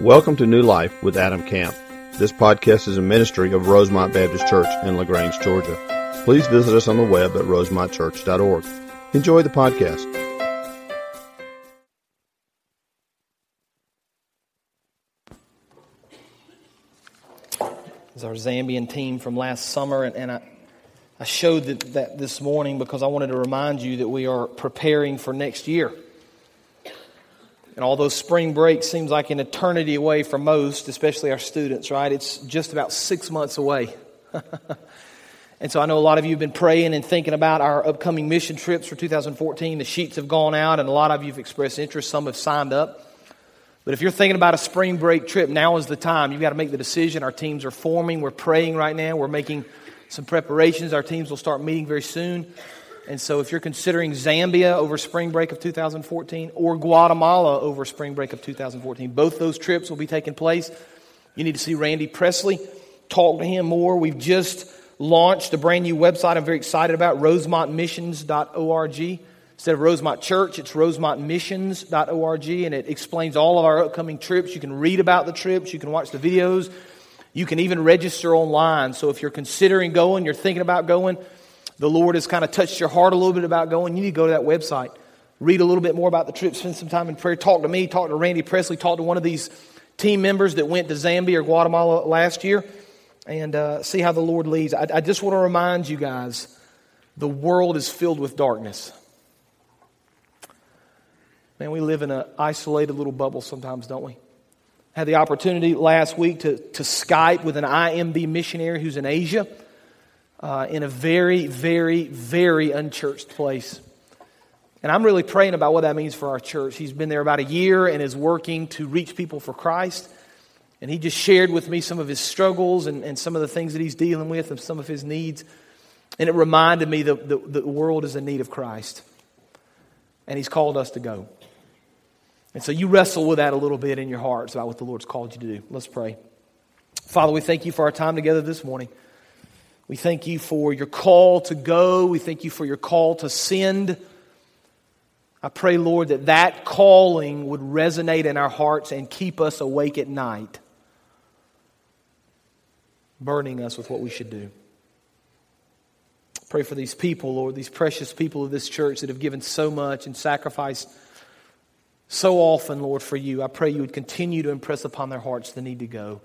Welcome to New Life with Adam Camp. This podcast is a ministry of Rosemont Baptist Church in LaGrange, Georgia. Please visit us on the web at rosemontchurch.org. Enjoy the podcast. is our Zambian team from last summer, and, and I, I showed that, that this morning because I wanted to remind you that we are preparing for next year. And although spring break seems like an eternity away for most, especially our students, right? It's just about six months away. and so I know a lot of you have been praying and thinking about our upcoming mission trips for 2014. The sheets have gone out, and a lot of you have expressed interest. Some have signed up. But if you're thinking about a spring break trip, now is the time. You've got to make the decision. Our teams are forming. We're praying right now. We're making some preparations. Our teams will start meeting very soon. And so, if you're considering Zambia over spring break of 2014 or Guatemala over spring break of 2014, both those trips will be taking place. You need to see Randy Presley, talk to him more. We've just launched a brand new website I'm very excited about, rosemontmissions.org. Instead of Rosemont Church, it's rosemontmissions.org, and it explains all of our upcoming trips. You can read about the trips, you can watch the videos, you can even register online. So if you're considering going, you're thinking about going, the Lord has kind of touched your heart a little bit about going, you need to go to that website. Read a little bit more about the trip, spend some time in prayer, talk to me, talk to Randy Presley, talk to one of these team members that went to Zambia or Guatemala last year, and uh, see how the Lord leads. I, I just want to remind you guys the world is filled with darkness. Man, we live in an isolated little bubble sometimes, don't we? Had the opportunity last week to, to Skype with an IMB missionary who's in Asia uh, in a very, very, very unchurched place. And I'm really praying about what that means for our church. He's been there about a year and is working to reach people for Christ. And he just shared with me some of his struggles and, and some of the things that he's dealing with and some of his needs. And it reminded me that the, the world is in need of Christ. And he's called us to go. And so you wrestle with that a little bit in your hearts about what the Lord's called you to do. Let's pray. Father, we thank you for our time together this morning. We thank you for your call to go. We thank you for your call to send. I pray, Lord, that that calling would resonate in our hearts and keep us awake at night, burning us with what we should do. Pray for these people, Lord, these precious people of this church that have given so much and sacrificed so often, Lord, for you. I pray you would continue to impress upon their hearts the need to go,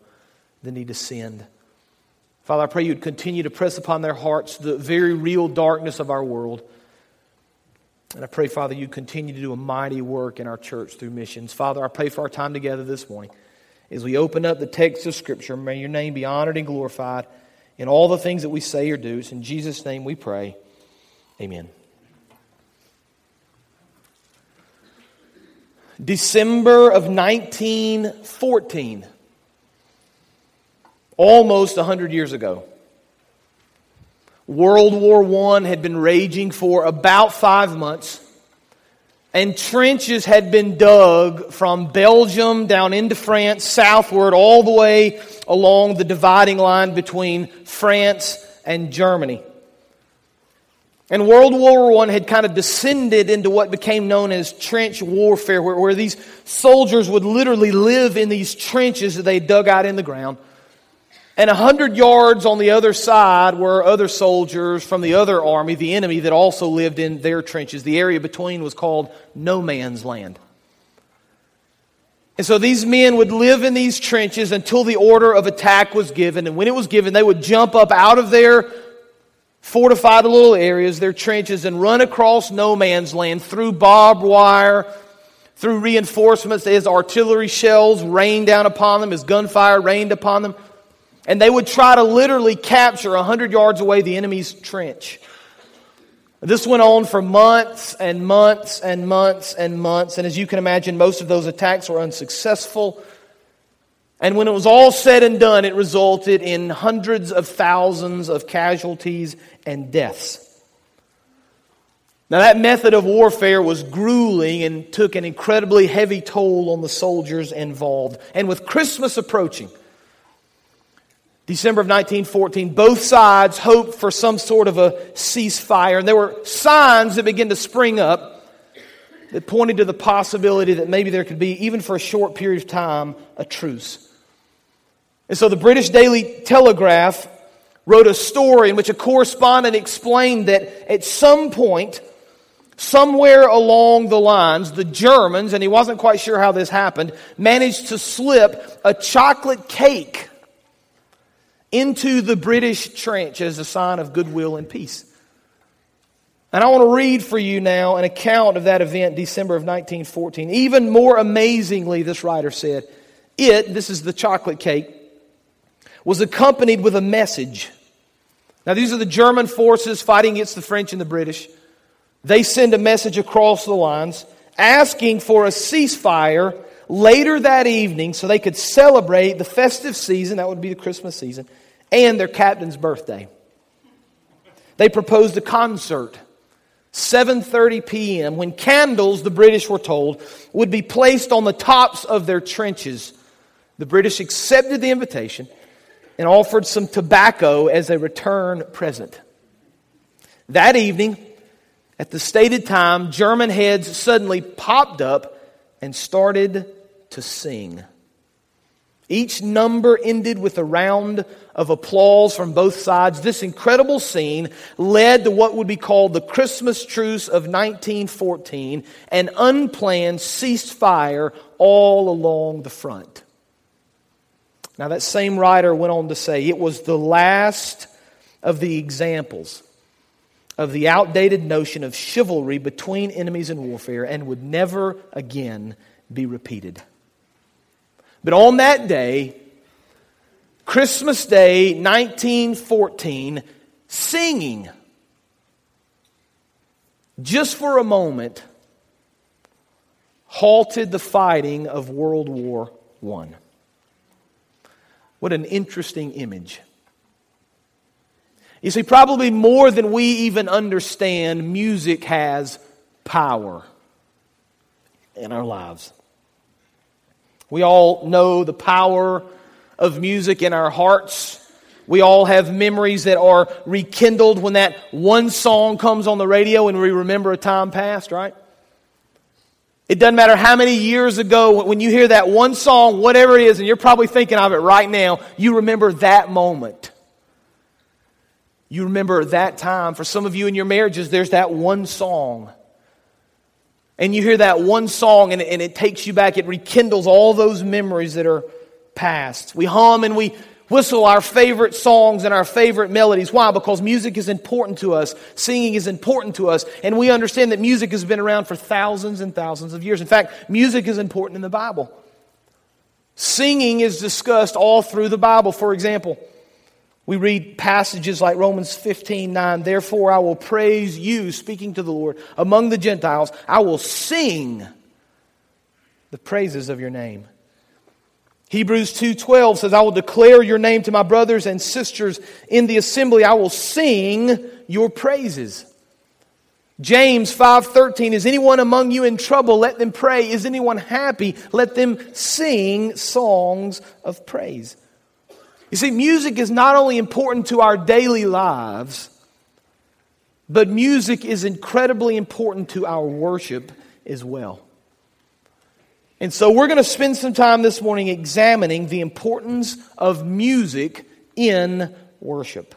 the need to send. Father, I pray you'd continue to press upon their hearts the very real darkness of our world. And I pray, Father, you continue to do a mighty work in our church through missions. Father, I pray for our time together this morning. As we open up the text of Scripture, may your name be honored and glorified in all the things that we say or do. It's in Jesus' name we pray. Amen. December of 1914 almost 100 years ago. World War I had been raging for about five months, and trenches had been dug from Belgium down into France, southward, all the way along the dividing line between France and Germany. And World War I had kind of descended into what became known as trench warfare, where, where these soldiers would literally live in these trenches that they dug out in the ground. And a hundred yards on the other side were other soldiers from the other army, the enemy, that also lived in their trenches. The area between was called no man's land. And so these men would live in these trenches until the order of attack was given. And when it was given, they would jump up out of their fortified little areas, their trenches, and run across no man's land through barbed wire, through reinforcements as artillery shells rained down upon them, as gunfire rained upon them. And they would try to literally capture 100 yards away the enemy's trench. This went on for months and months and months and months. And as you can imagine, most of those attacks were unsuccessful. And when it was all said and done, it resulted in hundreds of thousands of casualties and deaths. Now, that method of warfare was grueling and took an incredibly heavy toll on the soldiers involved. And with Christmas approaching, December of 1914, both sides hoped for some sort of a ceasefire. And there were signs that began to spring up that pointed to the possibility that maybe there could be, even for a short period of time, a truce. And so the British Daily Telegraph wrote a story in which a correspondent explained that at some point, somewhere along the lines, the Germans, and he wasn't quite sure how this happened, managed to slip a chocolate cake into the British trench as a sign of goodwill and peace. And I want to read for you now an account of that event, December of 1914. Even more amazingly, this writer said, it, this is the chocolate cake, was accompanied with a message. Now, these are the German forces fighting against the French and the British. They send a message across the lines asking for a ceasefire later that evening so they could celebrate the festive season, that would be the Christmas season, and their captain's birthday. They proposed a concert. 7:30 p.m. when candles the British were told would be placed on the tops of their trenches. The British accepted the invitation and offered some tobacco as a return present. That evening, at the stated time, German heads suddenly popped up and started to sing. Each number ended with a round of applause from both sides. This incredible scene led to what would be called the Christmas truce of 1914, an unplanned ceasefire all along the front. Now, that same writer went on to say it was the last of the examples of the outdated notion of chivalry between enemies in warfare and would never again be repeated. But on that day, Christmas Day 1914, singing, just for a moment, halted the fighting of World War I. What an interesting image. You see, probably more than we even understand, music has power in our lives. We all know the power of music in our hearts. We all have memories that are rekindled when that one song comes on the radio and we remember a time past, right? It doesn't matter how many years ago, when you hear that one song, whatever it is, and you're probably thinking of it right now, you remember that moment. You remember that time. For some of you in your marriages, there's that one song. And you hear that one song, and, and it takes you back, it rekindles all those memories that are past. We hum and we whistle our favorite songs and our favorite melodies. Why? Because music is important to us. Singing is important to us. And we understand that music has been around for thousands and thousands of years. In fact, music is important in the Bible. Singing is discussed all through the Bible. For example, we read passages like Romans 15 9. Therefore, I will praise you, speaking to the Lord, among the Gentiles. I will sing the praises of your name. Hebrews 2:12 says I will declare your name to my brothers and sisters in the assembly I will sing your praises. James 5:13 Is anyone among you in trouble let them pray is anyone happy let them sing songs of praise. You see music is not only important to our daily lives but music is incredibly important to our worship as well. And so we're going to spend some time this morning examining the importance of music in worship.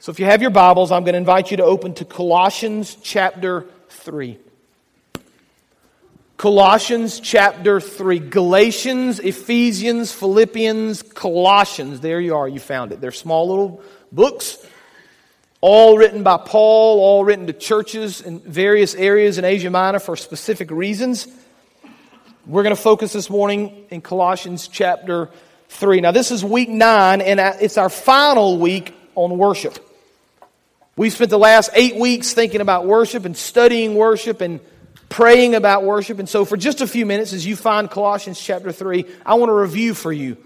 So if you have your Bibles, I'm going to invite you to open to Colossians chapter 3. Colossians chapter 3. Galatians, Ephesians, Philippians, Colossians. There you are, you found it. They're small little books, all written by Paul, all written to churches in various areas in Asia Minor for specific reasons. We're going to focus this morning in Colossians chapter 3. Now, this is week 9, and it's our final week on worship. We spent the last eight weeks thinking about worship and studying worship and praying about worship. And so, for just a few minutes, as you find Colossians chapter 3, I want to review for you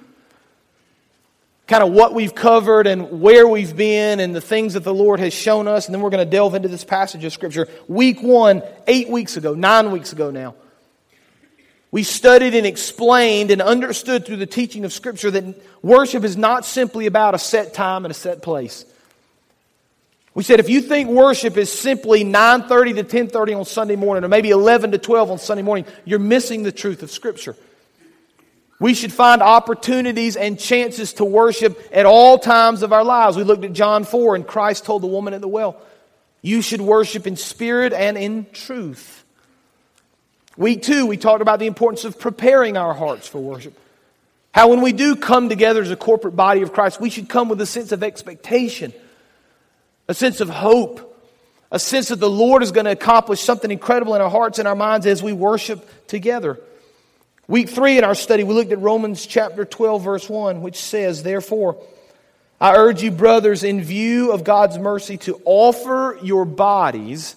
kind of what we've covered and where we've been and the things that the Lord has shown us. And then we're going to delve into this passage of Scripture. Week 1, eight weeks ago, nine weeks ago now. We studied and explained and understood through the teaching of Scripture that worship is not simply about a set time and a set place. We said if you think worship is simply 9:30 to 10:30 on Sunday morning or maybe 11 to 12 on Sunday morning, you're missing the truth of scripture. We should find opportunities and chances to worship at all times of our lives. We looked at John 4 and Christ told the woman at the well, you should worship in spirit and in truth. Week 2, we talked about the importance of preparing our hearts for worship. How when we do come together as a corporate body of Christ, we should come with a sense of expectation a sense of hope, a sense that the Lord is going to accomplish something incredible in our hearts and our minds as we worship together. Week three in our study, we looked at Romans chapter 12, verse 1, which says, Therefore, I urge you, brothers, in view of God's mercy, to offer your bodies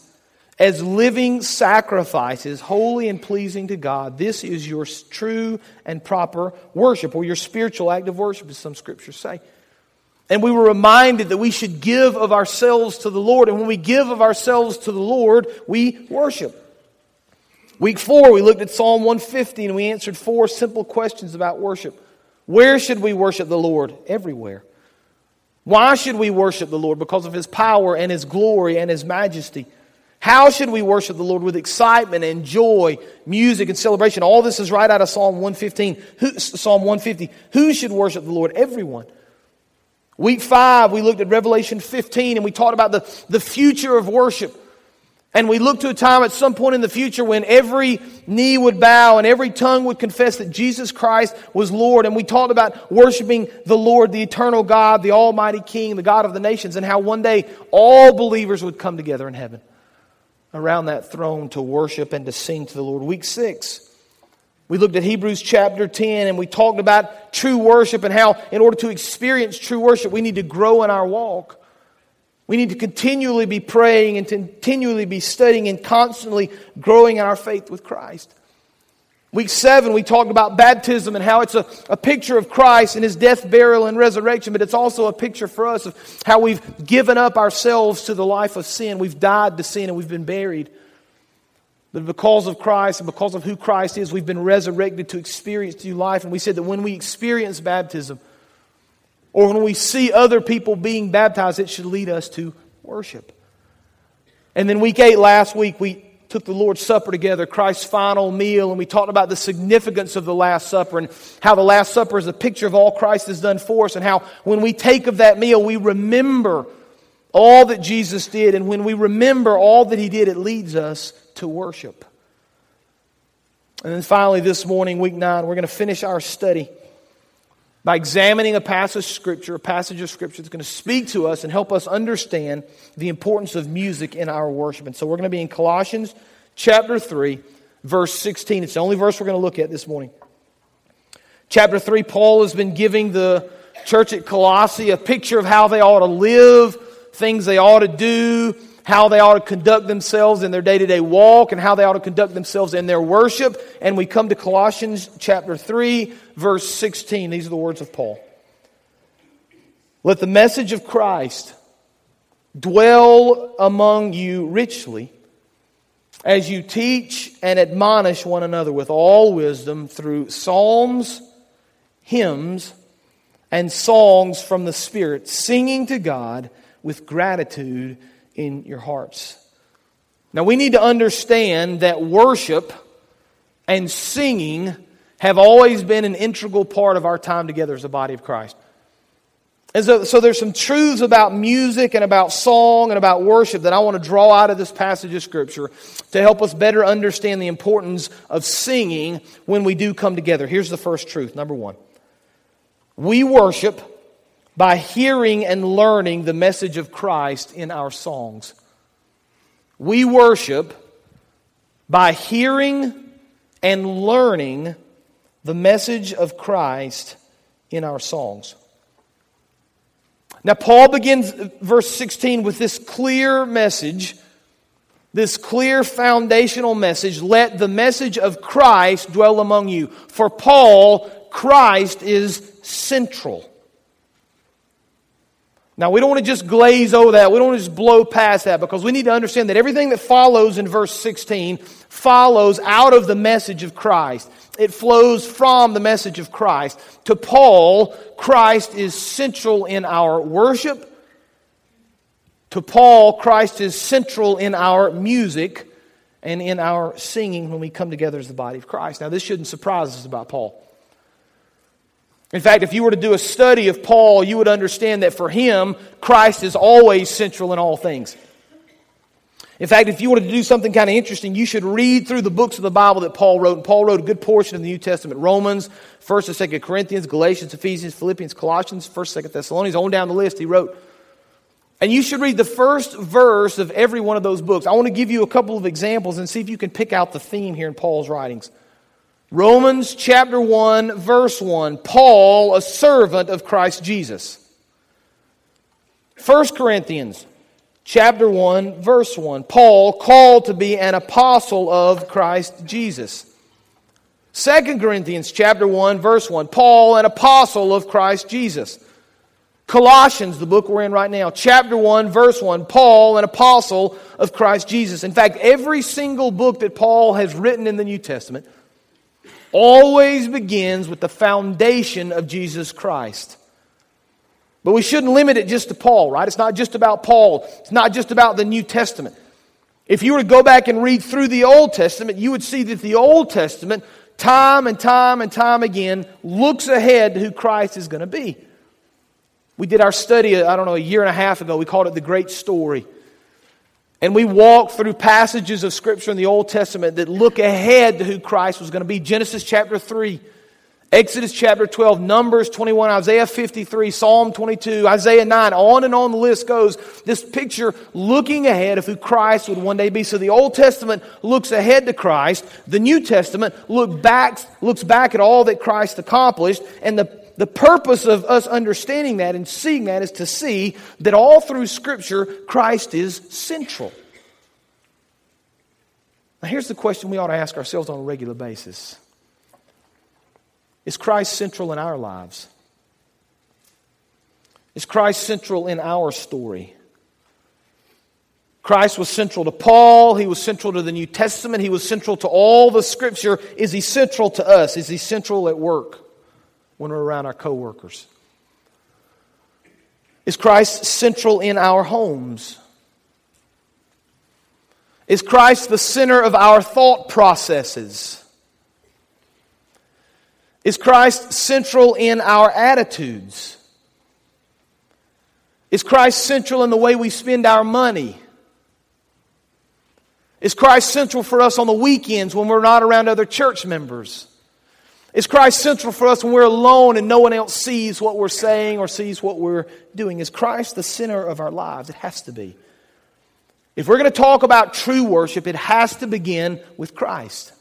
as living sacrifices, holy and pleasing to God. This is your true and proper worship, or your spiritual act of worship, as some scriptures say. And we were reminded that we should give of ourselves to the Lord. And when we give of ourselves to the Lord, we worship. Week four, we looked at Psalm 150 and we answered four simple questions about worship. Where should we worship the Lord? Everywhere. Why should we worship the Lord? Because of His power and His glory and His majesty. How should we worship the Lord? With excitement and joy, music and celebration. All this is right out of Psalm 115. Who, Psalm 150. Who should worship the Lord? Everyone. Week five, we looked at Revelation 15 and we talked about the, the future of worship. And we looked to a time at some point in the future when every knee would bow and every tongue would confess that Jesus Christ was Lord. And we talked about worshiping the Lord, the eternal God, the Almighty King, the God of the nations, and how one day all believers would come together in heaven around that throne to worship and to sing to the Lord. Week six, we looked at Hebrews chapter 10 and we talked about true worship and how, in order to experience true worship, we need to grow in our walk. We need to continually be praying and continually be studying and constantly growing in our faith with Christ. Week seven, we talked about baptism and how it's a, a picture of Christ and his death, burial, and resurrection, but it's also a picture for us of how we've given up ourselves to the life of sin. We've died to sin and we've been buried. That because of Christ and because of who Christ is, we've been resurrected to experience new life. And we said that when we experience baptism, or when we see other people being baptized, it should lead us to worship. And then, week eight, last week, we took the Lord's Supper together, Christ's final meal, and we talked about the significance of the Last Supper and how the Last Supper is a picture of all Christ has done for us, and how when we take of that meal, we remember all that Jesus did. And when we remember all that He did, it leads us to worship. And then finally, this morning, week nine, we're going to finish our study by examining a passage of Scripture, a passage of Scripture that's going to speak to us and help us understand the importance of music in our worship. And so we're going to be in Colossians chapter 3, verse 16. It's the only verse we're going to look at this morning. Chapter 3, Paul has been giving the church at Colossae a picture of how they ought to live, things they ought to do, how they ought to conduct themselves in their day to day walk and how they ought to conduct themselves in their worship. And we come to Colossians chapter 3, verse 16. These are the words of Paul. Let the message of Christ dwell among you richly as you teach and admonish one another with all wisdom through psalms, hymns, and songs from the Spirit, singing to God with gratitude in your hearts. Now, we need to understand that worship and singing have always been an integral part of our time together as a body of Christ. And so, so there's some truths about music and about song and about worship that I want to draw out of this passage of Scripture to help us better understand the importance of singing when we do come together. Here's the first truth number one we worship by hearing and learning the message of Christ in our songs. We worship by hearing and learning the message of Christ in our songs. Now, Paul begins verse 16 with this clear message, this clear foundational message let the message of Christ dwell among you. For Paul, Christ is central. Now, we don't want to just glaze over that. We don't want to just blow past that because we need to understand that everything that follows in verse 16 follows out of the message of Christ. It flows from the message of Christ. To Paul, Christ is central in our worship To Paul, Christ is central in our music and in our singing when we come together as the body of Christ. Now, this shouldn't surprise us about Paul. In fact, if you were to do a study of Paul, you would understand that for him, Christ is always central in all things. In fact, if you wanted to do something kind of interesting, you should read through the books of the Bible that Paul wrote. And Paul wrote a good portion of the New Testament Romans, 1st and 2nd Corinthians, Galatians, Ephesians, Philippians, Colossians, 1st, 2nd Thessalonians, on down the list, he wrote. And you should read the first verse of every one of those books. I want to give you a couple of examples and see if you can pick out the theme here in Paul's writings. Romans chapter 1, verse 1 Paul, a servant of Christ Jesus. 1 Corinthians chapter 1, verse 1. Paul, called to be an apostle of Christ Jesus. 2 Corinthians chapter 1, verse 1. Paul, an apostle of Christ Jesus. Colossians, the book we're in right now, chapter 1, verse 1. Paul, an apostle of Christ Jesus. In fact, every single book that Paul has written in the New Testament always begins with the foundation of Jesus Christ. But we shouldn't limit it just to Paul, right? It's not just about Paul. It's not just about the New Testament. If you were to go back and read through the Old Testament, you would see that the Old Testament, time and time and time again, looks ahead to who Christ is going to be. We did our study, I don't know, a year and a half ago. We called it The Great Story. And we walk through passages of Scripture in the Old Testament that look ahead to who Christ was going to be. Genesis chapter 3. Exodus chapter 12, Numbers 21, Isaiah 53, Psalm 22, Isaiah 9, on and on the list goes. This picture looking ahead of who Christ would one day be. So the Old Testament looks ahead to Christ. The New Testament look back, looks back at all that Christ accomplished. And the, the purpose of us understanding that and seeing that is to see that all through Scripture, Christ is central. Now here's the question we ought to ask ourselves on a regular basis. Is Christ central in our lives? Is Christ central in our story? Christ was central to Paul. He was central to the New Testament. He was central to all the Scripture. Is he central to us? Is he central at work when we're around our coworkers? Is Christ central in our homes? Is Christ the center of our thought processes? Is Christ central in our attitudes? Is Christ central in the way we spend our money? Is Christ central for us on the weekends when we're not around other church members? Is Christ central for us when we're alone and no one else sees what we're saying or sees what we're doing? Is Christ the center of our lives? It has to be. If we're going to talk about true worship, it has to begin with Christ.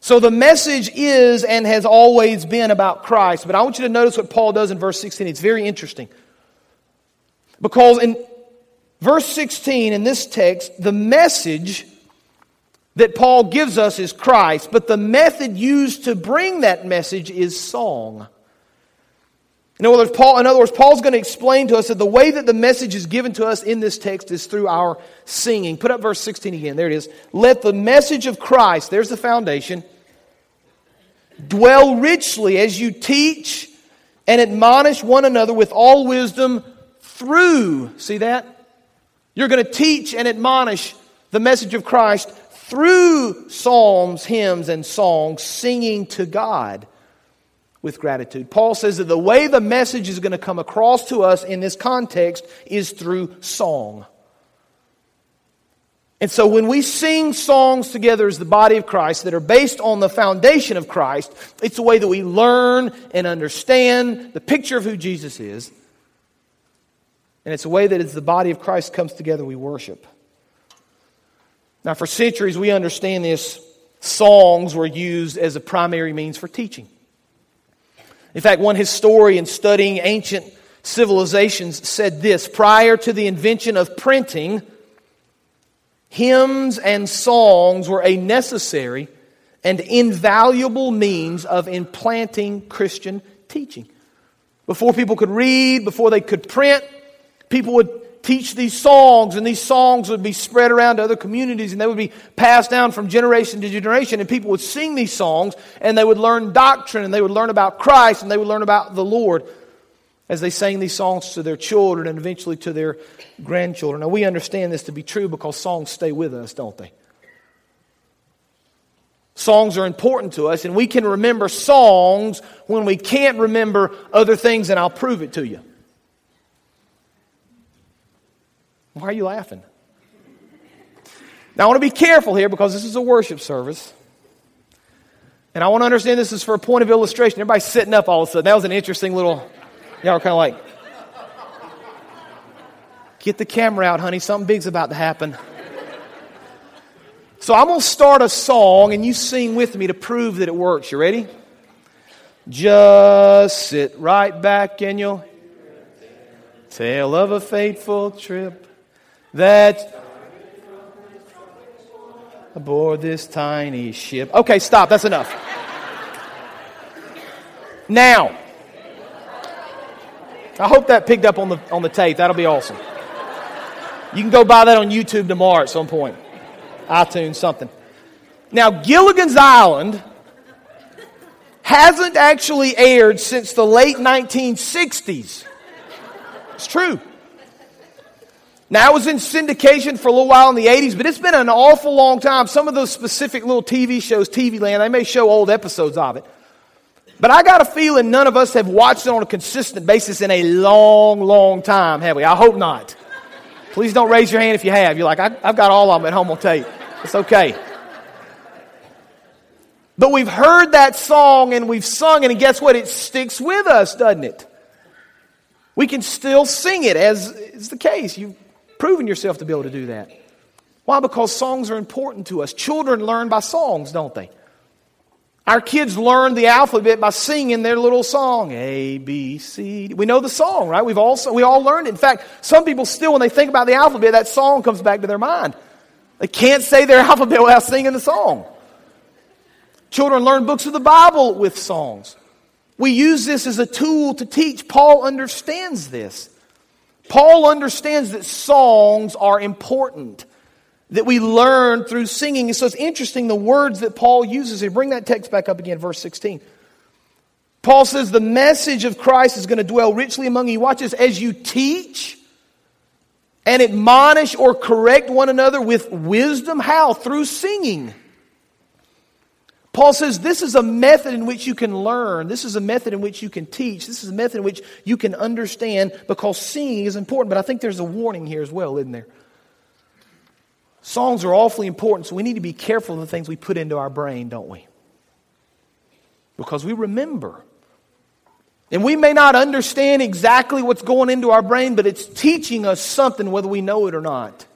So the message is and has always been about Christ. But I want you to notice what Paul does in verse 16. It's very interesting. Because in verse 16 in this text, the message that Paul gives us is Christ, but the method used to bring that message is song. In other words, Paul, in other words, Paul's going to explain to us that the way that the message is given to us in this text is through our singing. Put up verse 16 again. There it is. Let the message of Christ, there's the foundation, dwell richly as you teach and admonish one another with all wisdom through, see that? You're going to teach and admonish the message of Christ through psalms, hymns, and songs, singing to God with gratitude. Paul says that the way the message is going to come across to us in this context is through song. And so when we sing songs together as the body of Christ that are based on the foundation of Christ, it's a way that we learn and understand the picture of who Jesus is. And it's a way that as the body of Christ comes together, we worship. Now, for centuries, we understand this. Songs were used as a primary means for teaching. In fact, one historian studying ancient civilizations said this prior to the invention of printing, hymns and songs were a necessary and invaluable means of implanting Christian teaching. Before people could read, before they could print, people would teach these songs, and these songs would be spread around to other communities, and they would be passed down from generation to generation, and people would sing these songs, and they would learn doctrine, and they would learn about Christ, and they would learn about the Lord. as they sang these songs to their children and eventually to their grandchildren. Now, we understand this to be true because songs stay with us, don't they? Songs are important to us, and we can remember songs when we can't remember other things, and I'll prove it to you. Why are you laughing? Now, I want to be careful here because this is a worship service. And I want to understand this is for a point of illustration. Everybody's sitting up all of a sudden. That was an interesting little, y'all were kind of like, get the camera out, honey. Something big's about to happen. So I'm going to start a song and you sing with me to prove that it works. You ready? Just sit right back and you'll tale of a fateful trip that aboard this tiny ship. Okay, stop. That's enough. Now, I hope that picked up on the, on the tape. That'll be awesome. You can go buy that on YouTube tomorrow at some point iTunes, something. Now, Gilligan's Island hasn't actually aired since the late 1960s. It's true. Now, it was in syndication for a little while in the 80s, but it's been an awful long time. Some of those specific little TV shows, TV Land, they may show old episodes of it. But I got a feeling none of us have watched it on a consistent basis in a long, long time, have we? I hope not. Please don't raise your hand if you have. You're like, I've got all of them at home on tape. It's okay. But we've heard that song and we've sung it, and guess what? It sticks with us, doesn't it? We can still sing it, as is the case. You've proven yourself to be able to do that. Why? Because songs are important to us. Children learn by songs, don't they? Our kids learn the alphabet by singing their little song, A, B, C. We know the song, right? We've all, we all learned it. In fact, some people still, when they think about the alphabet, that song comes back to their mind. They can't say their alphabet without singing the song. Children learn books of the Bible with songs. We use this as a tool to teach. Paul understands this. Paul understands that songs are important, that we learn through singing. And so it's interesting the words that Paul uses here. Bring that text back up again, verse 16. Paul says, The message of Christ is going to dwell richly among you. Watch this, as you teach and admonish or correct one another with wisdom. How? Through singing. Paul says this is a method in which you can learn. This is a method in which you can teach. This is a method in which you can understand because singing is important. But I think there's a warning here as well, isn't there? Songs are awfully important, so we need to be careful of the things we put into our brain, don't we? Because we remember. And we may not understand exactly what's going into our brain, but it's teaching us something whether we know it or not.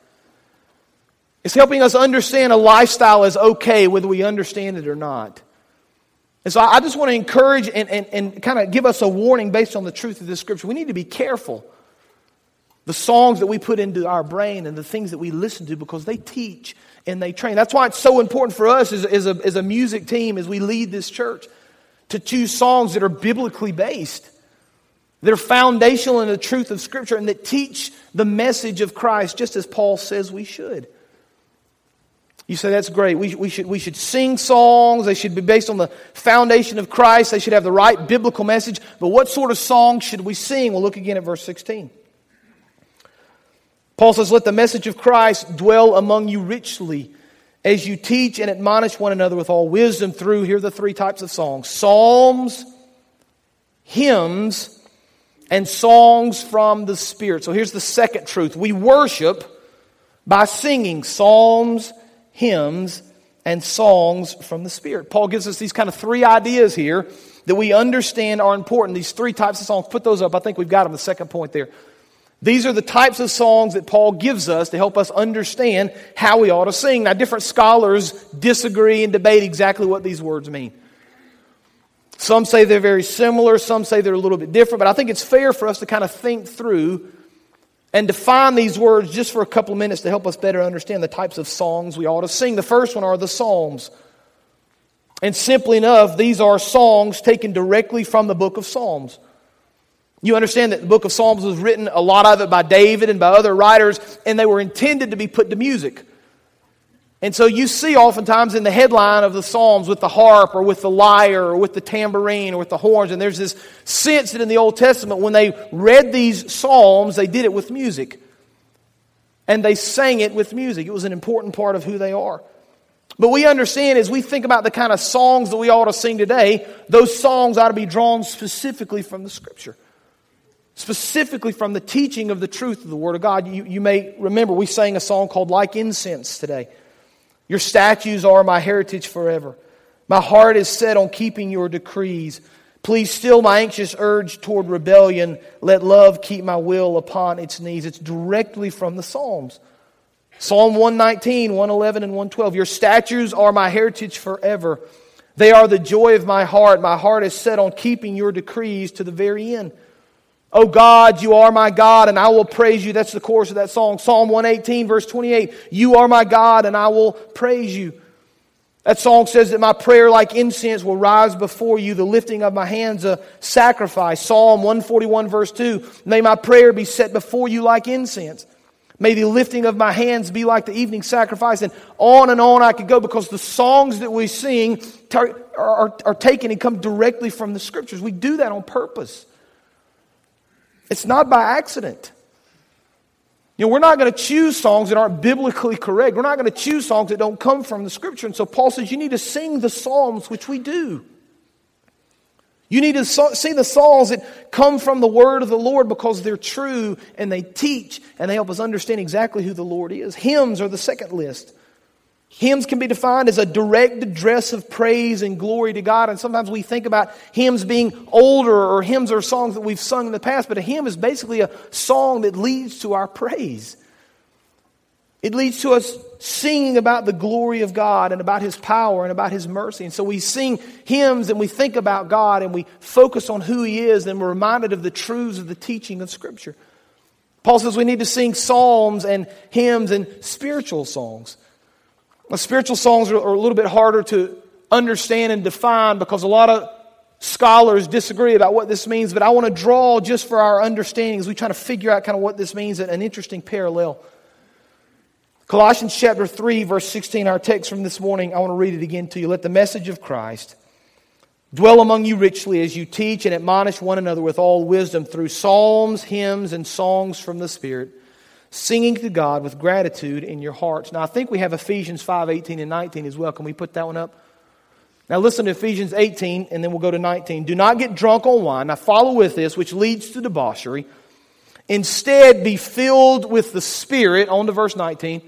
It's helping us understand a lifestyle is okay whether we understand it or not. And so I just want to encourage and, and, and kind of give us a warning based on the truth of this scripture. We need to be careful. The songs that we put into our brain and the things that we listen to because they teach and they train. That's why it's so important for us as, as, a, as a music team as we lead this church to choose songs that are biblically based, that are foundational in the truth of Scripture, and that teach the message of Christ just as Paul says we should. You say that's great. We, we, should, we should sing songs. They should be based on the foundation of Christ. They should have the right biblical message. But what sort of songs should we sing? We'll look again at verse 16. Paul says, Let the message of Christ dwell among you richly as you teach and admonish one another with all wisdom through, here are the three types of songs psalms, hymns, and songs from the Spirit. So here's the second truth we worship by singing psalms, hymns, and songs from the Spirit. Paul gives us these kind of three ideas here that we understand are important. These three types of songs. Put those up. I think we've got them, the second point there. These are the types of songs that Paul gives us to help us understand how we ought to sing. Now, different scholars disagree and debate exactly what these words mean. Some say they're very similar, some say they're a little bit different, but I think it's fair for us to kind of think through and define these words just for a couple of minutes to help us better understand the types of songs we ought to sing. The first one are the Psalms. And simply enough, these are songs taken directly from the book of Psalms. You understand that the book of Psalms was written, a lot of it by David and by other writers, and they were intended to be put to music. And so you see oftentimes in the headline of the Psalms with the harp or with the lyre or with the tambourine or with the horns, and there's this sense that in the Old Testament when they read these Psalms, they did it with music. And they sang it with music. It was an important part of who they are. But we understand as we think about the kind of songs that we ought to sing today, those songs ought to be drawn specifically from the Scripture specifically from the teaching of the truth of the Word of God. You, you may remember we sang a song called Like Incense today. Your statutes are my heritage forever. My heart is set on keeping your decrees. Please still my anxious urge toward rebellion. Let love keep my will upon its knees. It's directly from the Psalms. Psalm 119, 111, and 112. Your statutes are my heritage forever. They are the joy of my heart. My heart is set on keeping your decrees to the very end. Oh God, you are my God, and I will praise you. That's the chorus of that song. Psalm 118, verse 28. You are my God, and I will praise you. That song says that my prayer, like incense, will rise before you, the lifting of my hands a sacrifice. Psalm 141, verse 2. May my prayer be set before you like incense. May the lifting of my hands be like the evening sacrifice. And on and on I could go because the songs that we sing are, are, are taken and come directly from the scriptures. We do that on purpose. It's not by accident. You know, we're not going to choose songs that aren't biblically correct. We're not going to choose songs that don't come from the scripture. And so Paul says you need to sing the psalms, which we do. You need to sing the Psalms that come from the word of the Lord because they're true and they teach and they help us understand exactly who the Lord is. Hymns are the second list. Hymns can be defined as a direct address of praise and glory to God. And sometimes we think about hymns being older or hymns or songs that we've sung in the past, but a hymn is basically a song that leads to our praise. It leads to us singing about the glory of God and about His power and about His mercy. And so we sing hymns and we think about God and we focus on who He is and we're reminded of the truths of the teaching of Scripture. Paul says we need to sing psalms and hymns and spiritual songs. Well, spiritual songs are, are a little bit harder to understand and define because a lot of scholars disagree about what this means, but I want to draw just for our understanding as we try to figure out kind of what this means, an interesting parallel. Colossians chapter 3, verse 16, our text from this morning, I want to read it again to you. Let the message of Christ dwell among you richly as you teach and admonish one another with all wisdom through psalms, hymns, and songs from the Spirit singing to God with gratitude in your hearts. Now, I think we have Ephesians 5 18 and 19 as well. Can we put that one up? Now, listen to Ephesians 18, and then we'll go to 19. Do not get drunk on wine. Now, follow with this, which leads to debauchery. Instead, be filled with the Spirit, on to verse 19,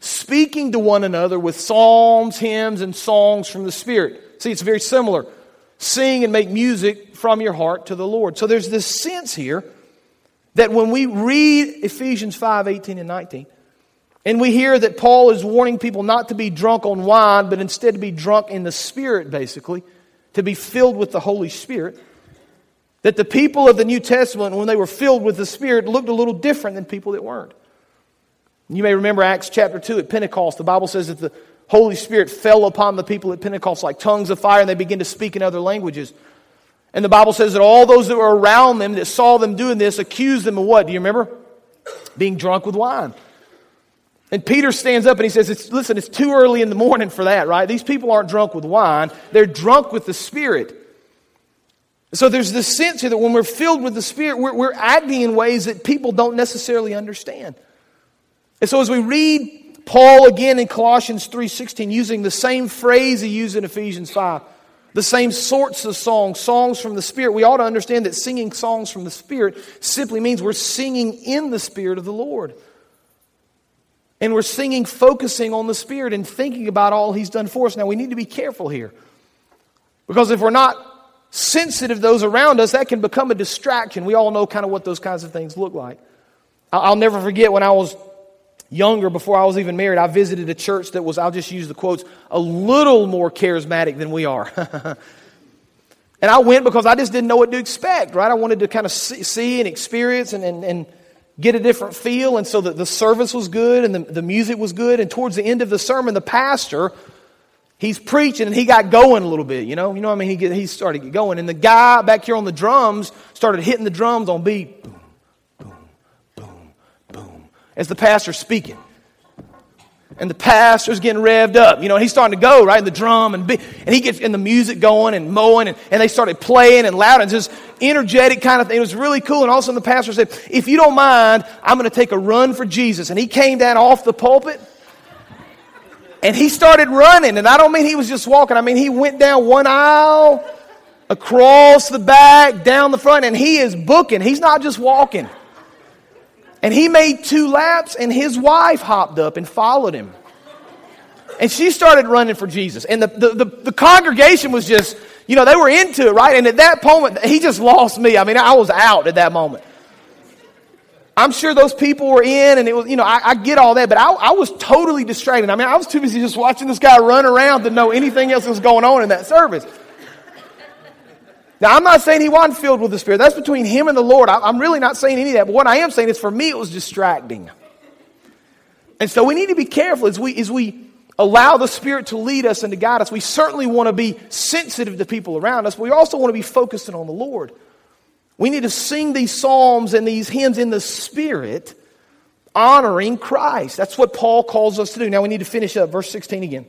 speaking to one another with psalms, hymns, and songs from the Spirit. See, it's very similar. Sing and make music from your heart to the Lord. So there's this sense here that when we read Ephesians 5 18 and 19, and we hear that Paul is warning people not to be drunk on wine, but instead to be drunk in the Spirit, basically, to be filled with the Holy Spirit. That the people of the New Testament, when they were filled with the Spirit, looked a little different than people that weren't. You may remember Acts chapter 2 at Pentecost. The Bible says that the Holy Spirit fell upon the people at Pentecost like tongues of fire, and they began to speak in other languages. And the Bible says that all those that were around them that saw them doing this accused them of what? Do you remember? Being drunk with wine. And Peter stands up and he says, it's, Listen, it's too early in the morning for that, right? These people aren't drunk with wine, they're drunk with the Spirit. So there's this sense here that when we're filled with the Spirit, we're, we're acting in ways that people don't necessarily understand. And so as we read Paul again in Colossians 3.16, using the same phrase he used in Ephesians 5, the same sorts of songs, songs from the Spirit. We ought to understand that singing songs from the Spirit simply means we're singing in the Spirit of the Lord. And we're singing focusing on the Spirit and thinking about all He's done for us. Now, we need to be careful here. Because if we're not sensitive to those around us, that can become a distraction. We all know kind of what those kinds of things look like. I'll never forget when I was younger, before I was even married, I visited a church that was, I'll just use the quotes, a little more charismatic than we are. and I went because I just didn't know what to expect, right? I wanted to kind of see, see and experience and, and, and, get a different feel. And so the, the service was good and the, the music was good. And towards the end of the sermon, the pastor, he's preaching and he got going a little bit, you know? You know what I mean? He, get, he started going. And the guy back here on the drums started hitting the drums on beat. As the pastor's speaking. and the pastor's getting revved up. You know, he's starting to go, right? The drum and, and he gets in the music going and mowing and, and they started playing and loud and just energetic kind of thing. It was really cool. And all of a sudden the pastor said, if you don't mind, I'm going to take a run for Jesus. And he came down off the pulpit and he started running. And I don't mean he was just walking. I mean, he went down one aisle, across the back, down the front, and he is booking. He's not just walking. And he made two laps, and his wife hopped up and followed him. And she started running for Jesus. And the, the, the, the, congregation was just, you know, they were into it, right? And at that moment, he just lost me. I mean, I was out at that moment. I'm sure those people were in, and it was, you know, I, I get all that, but I, I, was totally distracted. I mean, I was too busy just watching this guy run around to know anything else that was going on in that service. Now, I'm not saying he wasn't filled with the Spirit. That's between him and the Lord. I, I'm really not saying any of that. But what I am saying is for me, it was distracting. And so we need to be careful as we, as we allow the Spirit to lead us and to guide us. We certainly want to be sensitive to people around us, but we also want to be focusing on the Lord. We need to sing these psalms and these hymns in the Spirit, honoring Christ. That's what Paul calls us to do. Now we need to finish up. Verse 16 again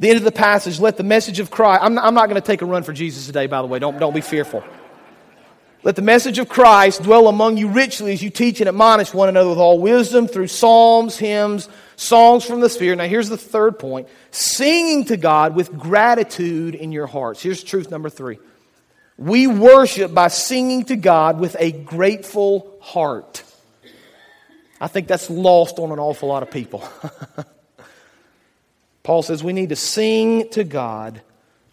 the end of the passage, let the message of Christ, I'm not, not going to take a run for Jesus today, by the way. Don't, don't be fearful. Let the message of Christ dwell among you richly as you teach and admonish one another with all wisdom through psalms, hymns, songs from the Spirit. Now, here's the third point singing to God with gratitude in your hearts. Here's truth number three. We worship by singing to God with a grateful heart. I think that's lost on an awful lot of people. Paul says we need to sing to God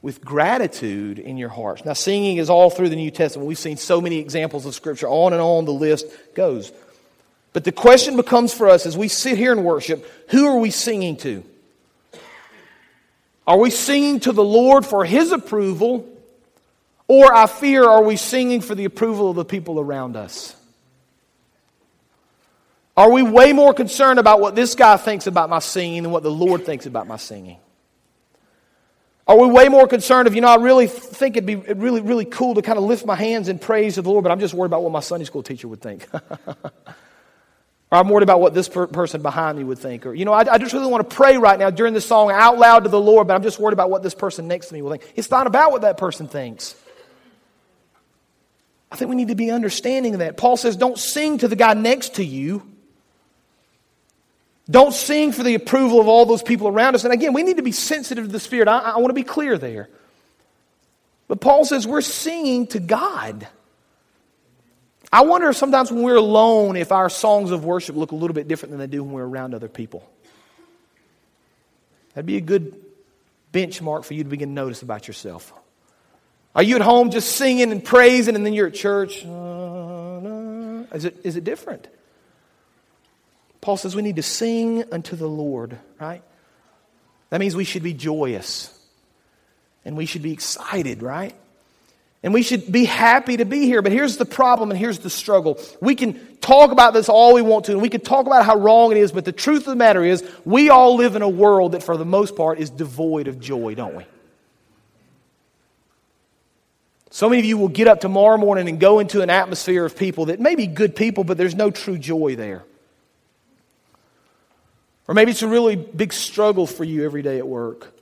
with gratitude in your hearts. Now, singing is all through the New Testament. We've seen so many examples of Scripture. On and on the list goes. But the question becomes for us as we sit here and worship who are we singing to? Are we singing to the Lord for His approval? Or, I fear, are we singing for the approval of the people around us? Are we way more concerned about what this guy thinks about my singing than what the Lord thinks about my singing? Are we way more concerned if, you know, I really think it'd be really, really cool to kind of lift my hands in praise to the Lord, but I'm just worried about what my Sunday school teacher would think. or I'm worried about what this per- person behind me would think. Or, you know, I, I just really want to pray right now during this song out loud to the Lord, but I'm just worried about what this person next to me will think. It's not about what that person thinks. I think we need to be understanding of that. Paul says, don't sing to the guy next to you. Don't sing for the approval of all those people around us. And again, we need to be sensitive to the Spirit. I, I want to be clear there. But Paul says we're singing to God. I wonder if sometimes when we're alone, if our songs of worship look a little bit different than they do when we're around other people. That'd be a good benchmark for you to begin to notice about yourself. Are you at home just singing and praising, and then you're at church? Uh, is, it, is it different? Paul says we need to sing unto the Lord, right? That means we should be joyous and we should be excited, right? And we should be happy to be here. But here's the problem and here's the struggle. We can talk about this all we want to, and we can talk about how wrong it is, but the truth of the matter is, we all live in a world that, for the most part, is devoid of joy, don't we? So many of you will get up tomorrow morning and go into an atmosphere of people that may be good people, but there's no true joy there. Or maybe it's a really big struggle for you every day at work.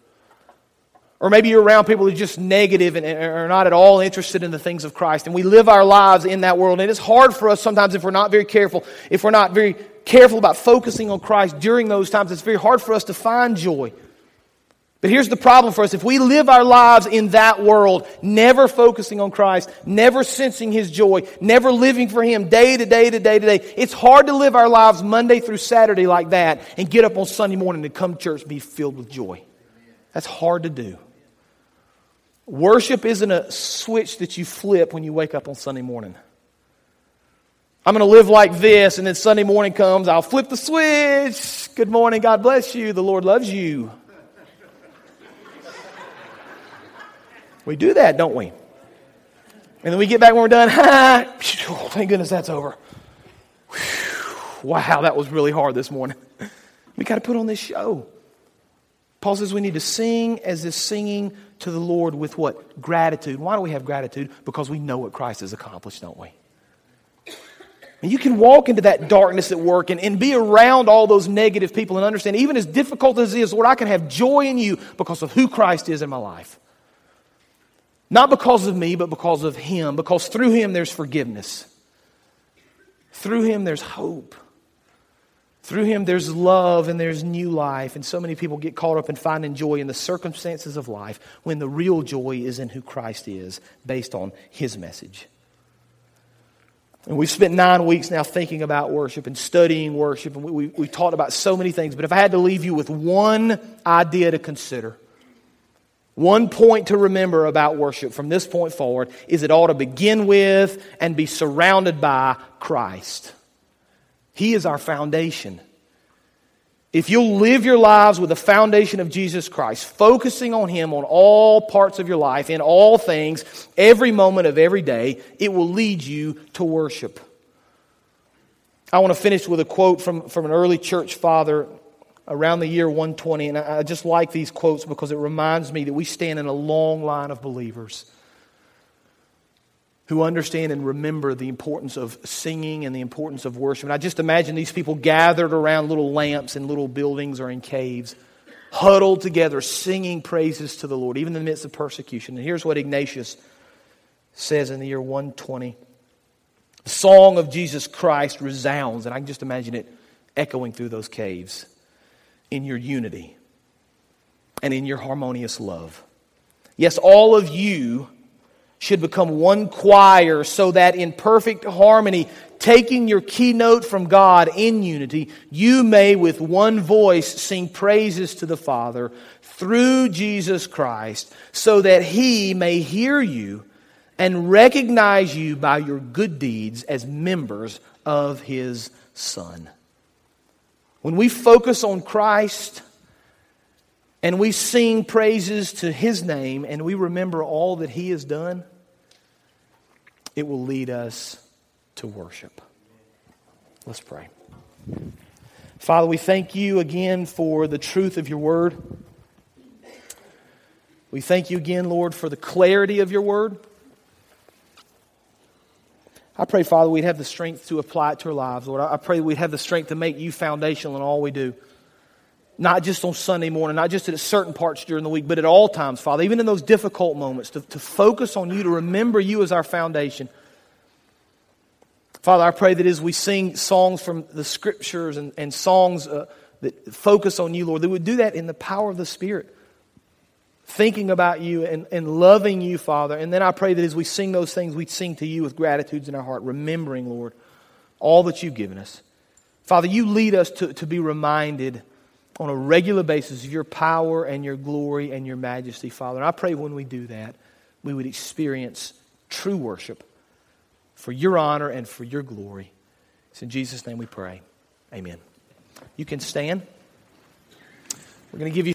Or maybe you're around people who are just negative and are not at all interested in the things of Christ. And we live our lives in that world. And it's hard for us sometimes if we're not very careful, if we're not very careful about focusing on Christ during those times, it's very hard for us to find joy. But here's the problem for us. If we live our lives in that world, never focusing on Christ, never sensing His joy, never living for Him day to day to day to day, it's hard to live our lives Monday through Saturday like that and get up on Sunday morning and come to church and be filled with joy. That's hard to do. Worship isn't a switch that you flip when you wake up on Sunday morning. I'm going to live like this, and then Sunday morning comes, I'll flip the switch. Good morning, God bless you. The Lord loves you. We do that, don't we? And then we get back when we're done. oh, thank goodness that's over. Wow, that was really hard this morning. We got to put on this show. Paul says we need to sing as is singing to the Lord with what? Gratitude. Why do we have gratitude? Because we know what Christ has accomplished, don't we? And you can walk into that darkness at work and, and be around all those negative people and understand, even as difficult as it is, Lord, I can have joy in you because of who Christ is in my life. Not because of me, but because of Him. Because through Him there's forgiveness. Through Him there's hope. Through Him there's love and there's new life. And so many people get caught up in finding joy in the circumstances of life when the real joy is in who Christ is based on His message. And we've spent nine weeks now thinking about worship and studying worship, and we, we, we talked about so many things. But if I had to leave you with one idea to consider, one point to remember about worship from this point forward is it ought to begin with and be surrounded by Christ. He is our foundation. If you'll live your lives with the foundation of Jesus Christ, focusing on Him on all parts of your life, in all things, every moment of every day, it will lead you to worship. I want to finish with a quote from, from an early church father around the year 120. And I just like these quotes because it reminds me that we stand in a long line of believers who understand and remember the importance of singing and the importance of worship. And I just imagine these people gathered around little lamps in little buildings or in caves, huddled together, singing praises to the Lord, even in the midst of persecution. And here's what Ignatius says in the year 120 The song of Jesus Christ resounds, and I can just imagine it echoing through those caves in your unity and in your harmonious love. Yes, all of you should become one choir so that in perfect harmony, taking your keynote from God in unity, you may with one voice sing praises to the Father through Jesus Christ so that he may hear you and recognize you by your good deeds as members of his Son. When we focus on Christ and we sing praises to His name and we remember all that He has done, it will lead us to worship. Let's pray. Father, we thank you again for the truth of your word. We thank you again, Lord, for the clarity of your word. I pray, Father, we'd have the strength to apply it to our lives, Lord. I pray we'd have the strength to make you foundational in all we do. Not just on Sunday morning, not just at certain parts during the week, but at all times, Father, even in those difficult moments, to, to focus on you, to remember you as our foundation. Father, I pray that as we sing songs from the scriptures and, and songs uh, that focus on you, Lord, that we would do that in the power of the Spirit thinking about you and, and loving you, Father. And then I pray that as we sing those things, we sing to you with gratitudes in our heart, remembering, Lord, all that you've given us. Father, you lead us to, to be reminded on a regular basis of your power and your glory and your majesty, Father. And I pray when we do that, we would experience true worship for your honor and for your glory. It's in Jesus' name we pray. Amen. You can stand. We're going to give you.